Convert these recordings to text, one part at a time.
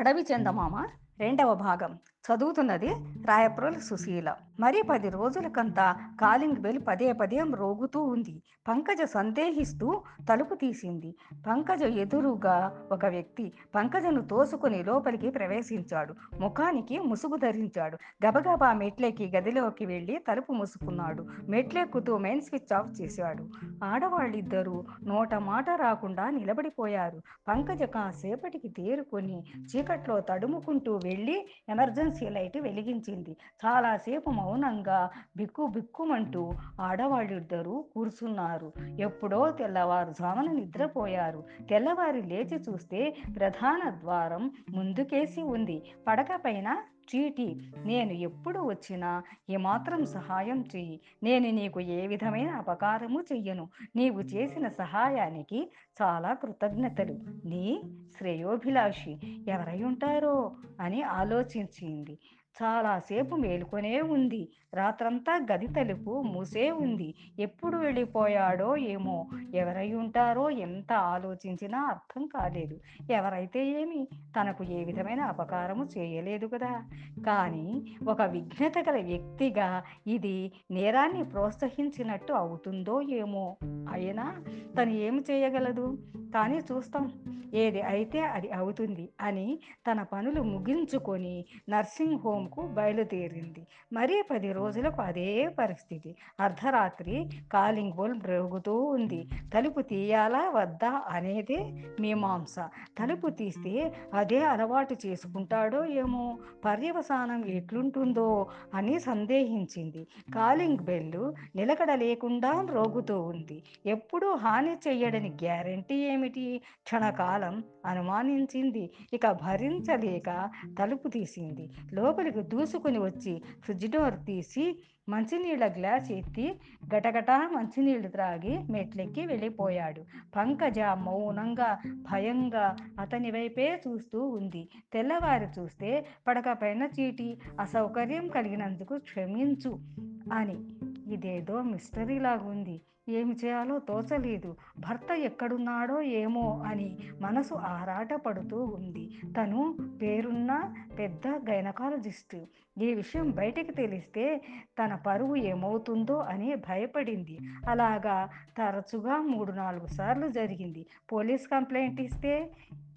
అడవి చందమామ రెండవ భాగం. చదువుతున్నది రాయప్రోలు సుశీల. మరి పది రోజులకంతా కాలింగ్ బెల్ పదే పదే రోగుతూ ఉంది. పంకజ సందేహిస్తూ తలుపు తీసింది. పంకజ ఎదురుగా ఒక వ్యక్తి పంకజను తోసుకుని లోపలికి ప్రవేశించాడు. ముఖానికి ముసుగు ధరించాడు. గబగబా మెట్లెక్కి గదిలోకి వెళ్ళి తలుపు మూసుకున్నాడు. మెట్లెక్కుతూ మెయిన్ స్విచ్ ఆఫ్ చేశాడు. ఆడవాళ్ళిద్దరూ నోట మాట రాకుండా నిలబడిపోయారు. పంకజ కాసేపటికి తేరుకొని చీకట్లో తడుముకుంటూ వెళ్ళి ఎమర్జెన్సీ లైట్ వెలిగించింది. చాలాసేపు మౌనంగా బిక్కు బిక్కుమంటూ ఆడవాళ్ళిద్దరూ కూర్చున్నారు. ఎప్పుడో తెల్లవారుజామున నిద్రపోయారు. తెల్లవారి లేచి చూస్తే ప్రధాన ద్వారం ముందుకేసి ఉంది. పడక పైన చీటీ. నేను ఎప్పుడు వచ్చినా ఏమాత్రం సహాయం చెయ్యి. నేను నీకు ఏ విధమైన అపకారము చెయ్యను. నీవు చేసిన సహాయానికి చాలా కృతజ్ఞతలు. నీ శ్రేయోభిలాషి ఎవరై ఉంటారో అని ఆలోచించింది. చాలాసేపు మేలుకొనే ఉంది. రాత్రంతా గది తలుపు మూసే ఉంది. ఎప్పుడు వెళ్ళిపోయాడో ఏమో ఎవరై ఉంటారో ఎంత ఆలోచించినా అర్థం కాలేదు. ఎవరైతే ఏమి తనకు ఏ విధమైన అపకారము చేయలేదు కదా. కానీ ఒక విఘ్నత గల వ్యక్తిగా ఇది నేరాన్ని ప్రోత్సహించినట్టు అవుతుందో ఏమో. అయినా తను ఏమి చేయగలదు? కానీ చూస్తాం. ఏది అయితే అది అవుతుంది అని తన పనులు ముగించుకొని నర్సింగ్ హోమ్కు బయలుదేరింది. మరీ పది రోజులకు అదే పరిస్థితి. అర్ధరాత్రి కాలింగ్ బోల్ మ్రోగుతూ ఉంది. తలుపు తీయాలా వద్దా అనేదే మీమాంస. తలుపు తీస్తే అదే అలవాటు చేసుకుంటాడో ఏమో? పర్యవసానం ఎట్లుంటుందో అని సందేహించింది. కాలింగ్ బెల్లు నిలకడ లేకుండా రోగుతూ ఉంది. ఎప్పుడూ హాని చెయ్యడని గ్యారంటీ ఏమి? ఏమిటి? క్షణకాలం అనుమానించింది. ఇక భరించలేక తలుపు తీసింది. లోపలికి దూసుకుని వచ్చి ఫ్రిడ్జ్ డోర్ తీసి మంచినీళ్ళ గ్లాస్ ఎత్తి గటగటా మంచినీళ్ళు త్రాగి మెట్లెక్కి వెళ్ళిపోయాడు. పంకజ మౌనంగా భయంగా అతని వైపే చూస్తూ ఉంది. తెల్లవారి చూస్తే పడకపైన చీటి అసౌకర్యం కలిగినందుకు క్షమించు అని. ఇదేదో మిస్టరీ లాగుంది ఏమి చేయాలో తోచలేదు. భర్త ఎక్కడున్నాడో ఏమో అని మనసు ఆరాట పడుతూ ఉంది. తను పేరున్న పెద్ద గైనకాలజిస్ట్. ఈ విషయం బయటికి తెలిస్తే తన పరువు ఏమవుతుందో అని భయపడింది. అలాగా తరచుగా మూడు నాలుగు సార్లు జరిగింది. పోలీస్ కంప్లైంట్ ఇస్తే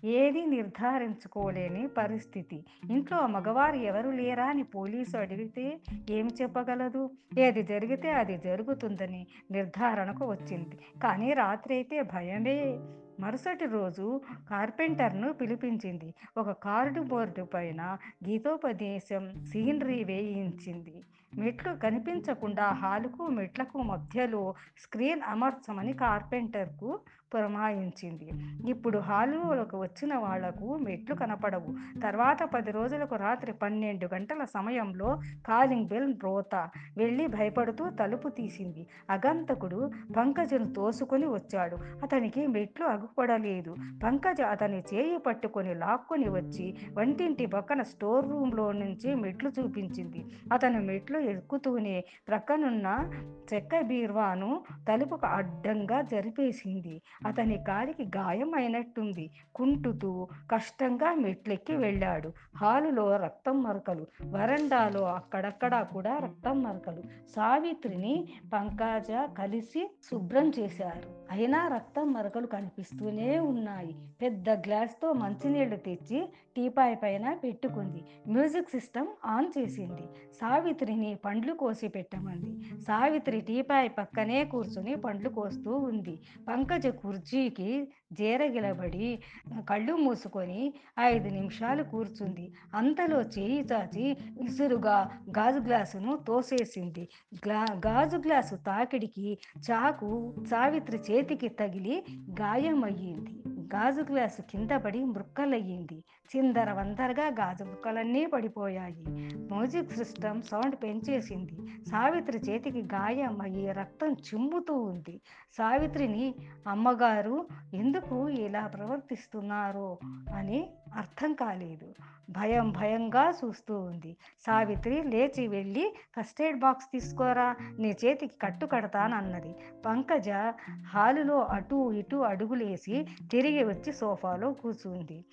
ఏది నిర్ధారించుకోలేని పరిస్థితి. ఇంట్లో మగవారు ఎవరు లేరా అని పోలీసు అడిగితే ఏం చెప్పగలదు? ఏది జరిగితే అది జరుగుతుందని నిర్ధారణకు వచ్చింది. కానీ రాత్రి అయితే భయమే. మరుసటి రోజు కార్పెంటర్ను పిలిపించింది. ఒక కార్డు బోర్డు పైన గీతోపదేశం సీనరీ వేయించింది. మెట్లు కనిపించకుండా హాలుకు మెట్లకు మధ్యలో స్క్రీన్ అమర్చమని కార్పెంటర్కు పురమాయించింది. ఇప్పుడు హాలులోకి వచ్చిన వాళ్ళకు మెట్లు కనపడవు. తర్వాత పది రోజులకు రాత్రి పన్నెండు గంటల సమయంలో కాలింగ్ బెల్ రోత వెళ్ళి భయపడుతూ తలుపు తీసింది. అగంతకుడు పంకజను తోసుకొని వచ్చాడు. అతనికి మెట్లు అగుపడలేదు. పంకజ అతని చేయి పట్టుకొని లాక్కొని వచ్చి వంటింటి పక్కన స్టోర్ రూమ్లో నుంచి మెట్లు చూపించింది. అతను మెట్లు ఎక్కుతూనే ప్రక్కనున్న చెక్క బీర్వాను తలుపుకు అడ్డంగా జరిపేసింది. అతని కాలికి గాయం అయినట్టుంది. కుంటుతూ కష్టంగా మెట్లెక్కి వెళ్ళాడు. హాలులో రక్తం మరకలు వరండాలో అక్కడక్కడా కూడా రక్తం మరకలు. సావిత్రిని పంకాజ కలిసి శుభ్రం చేశారు. అయినా రక్తం మరకలు కనిపిస్తూనే ఉన్నాయి. పెద్ద గ్లాస్తో మంచినీళ్ళు తెచ్చి టీపాయ్ పైన పెట్టుకుంది. మ్యూజిక్ సిస్టమ్ ఆన్ చేసింది. సావిత్రిని పండ్లు కోసి పెట్టమంది. సావిత్రి టీపాయ్ పక్కనే కూర్చుని పండ్లు కోస్తూ ఉంది. పంకజ కుర్చీకి జీరగిలబడి కళ్ళు మూసుకొని ఐదు నిమిషాలు కూర్చుంది. అంతలో చేయి చాచి విసురుగా గాజు గ్లాసును తోసేసింది. గ్లా గాజు గ్లాసు తాకిడికి చాకు సావిత్రి చేతికి తగిలి గాయమయ్యింది. గాజు గ్లాసు కింద పడి మృక్కలయ్యింది. చిందర వందరగా గాజు ముక్కలన్నీ పడిపోయాయి. మ్యూజిక్ సిస్టమ్ సౌండ్ పెంచేసింది. సావిత్రి చేతికి గాయం అయ్యి రక్తం చిమ్ముతూ ఉంది. సావిత్రిని అమ్మగారు ఎందుకు ఇలా ప్రవర్తిస్తున్నారో? అని అర్థం కాలేదు. భయం భయంగా చూస్తూ ఉంది. సావిత్రి లేచి వెళ్ళి ఫస్ట్ ఎయిడ్ బాక్స్ తీసుకోరా? నీ చేతికి కట్టు కడతానన్నది. పంకజ హాలులో అటు ఇటు అడుగులేసి తిరిగి వచ్చి సోఫాలో కూర్చుంది.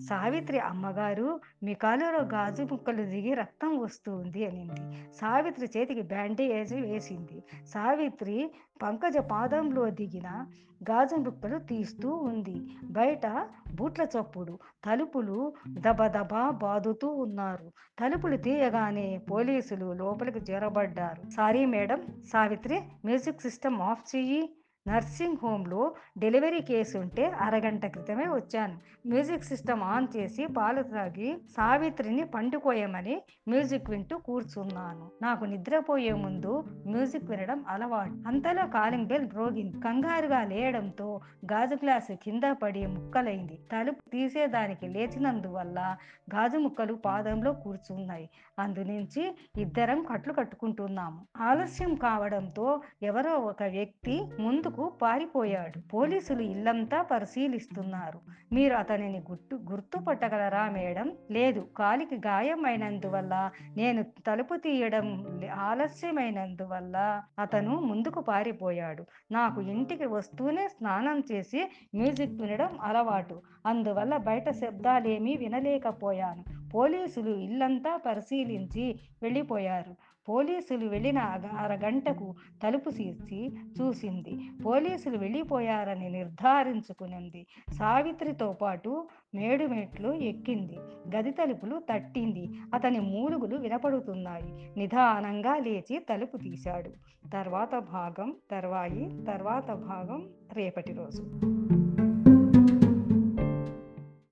సావిత్రి అమ్మగారు మీ కాలులో గాజు ముక్కలు దిగి రక్తం వస్తుంది అనింది. సావిత్రి చేతికి బ్యాండేజ్ వేసింది. సావిత్రి పంకజ పాదంలో దిగిన గాజు ముక్కలు తీస్తూ ఉంది. బయట బూట్ల చప్పుడు తలుపులు దబదబా బాదుతూ ఉన్నారు. తలుపులు తీయగానే పోలీసులు లోపలికి చేరబడ్డారు. Sorry madam Savitri music system off చెయ్యి. నర్సింగ్ హోమ్లో డెలివరీ కేసు ఉంటే అరగంట క్రితమే వచ్చాను. మ్యూజిక్ సిస్టమ్ ఆన్ చేసి పాలు తాగి సావిత్రిని పండుకోయమని మ్యూజిక్ వింటూ కూర్చున్నాను. నాకు నిద్రపోయే ముందు మ్యూజిక్ వినడం అలవాటు. అంతలో కాలింగ్ బెల్ రోగింది. కంగారుగా లేయడంతో గాజు గ్లాసు కింద పడి ముక్కలైంది. తలుపు తీసేదానికి లేచినందువల్ల గాజు ముక్కలు పాదంలో కూర్చున్నాయి. అందునుంచి ఇద్దరం కట్లు కట్టుకుంటున్నాము. ఆలస్యం కావడంతో ఎవరో ఒక వ్యక్తి ముందుకు పారిపోయాడు. పోలీసులు ఇల్లంతా పరిశీలిస్తున్నారు. మీరు అతనిని గుర్తు గుర్తుపట్టగలరా మేడం? లేదు కాలికి గాయమైనందువల్ల నేను తలుపు తీయడం ఆలస్యమైనందువల్ల అతను ముందుకు పారిపోయాడు. నాకు ఇంటికి వస్తూనే స్నానం చేసి మ్యూజిక్ వినడం అలవాటు. అందువల్ల బయట శబ్దాలేమీ వినలేకపోయాను. పోలీసులు ఇల్లంతా పరిశీలించి వెళ్ళిపోయారు. పోలీసులు వెళ్ళిన అరగంటకు తలుపు తీర్చి చూసింది. పోలీసులు వెళ్ళిపోయారని నిర్ధారించుకునింది. సావిత్రితో పాటు మేడుమెట్లు ఎక్కింది. గది తలుపులు తట్టింది. అతని మూలుగులు వినపడుతున్నాయి. నిదానంగా లేచి తలుపు తీశాడు. తర్వాత భాగం తర్వాయి తర్వాత భాగం రేపటి రోజు.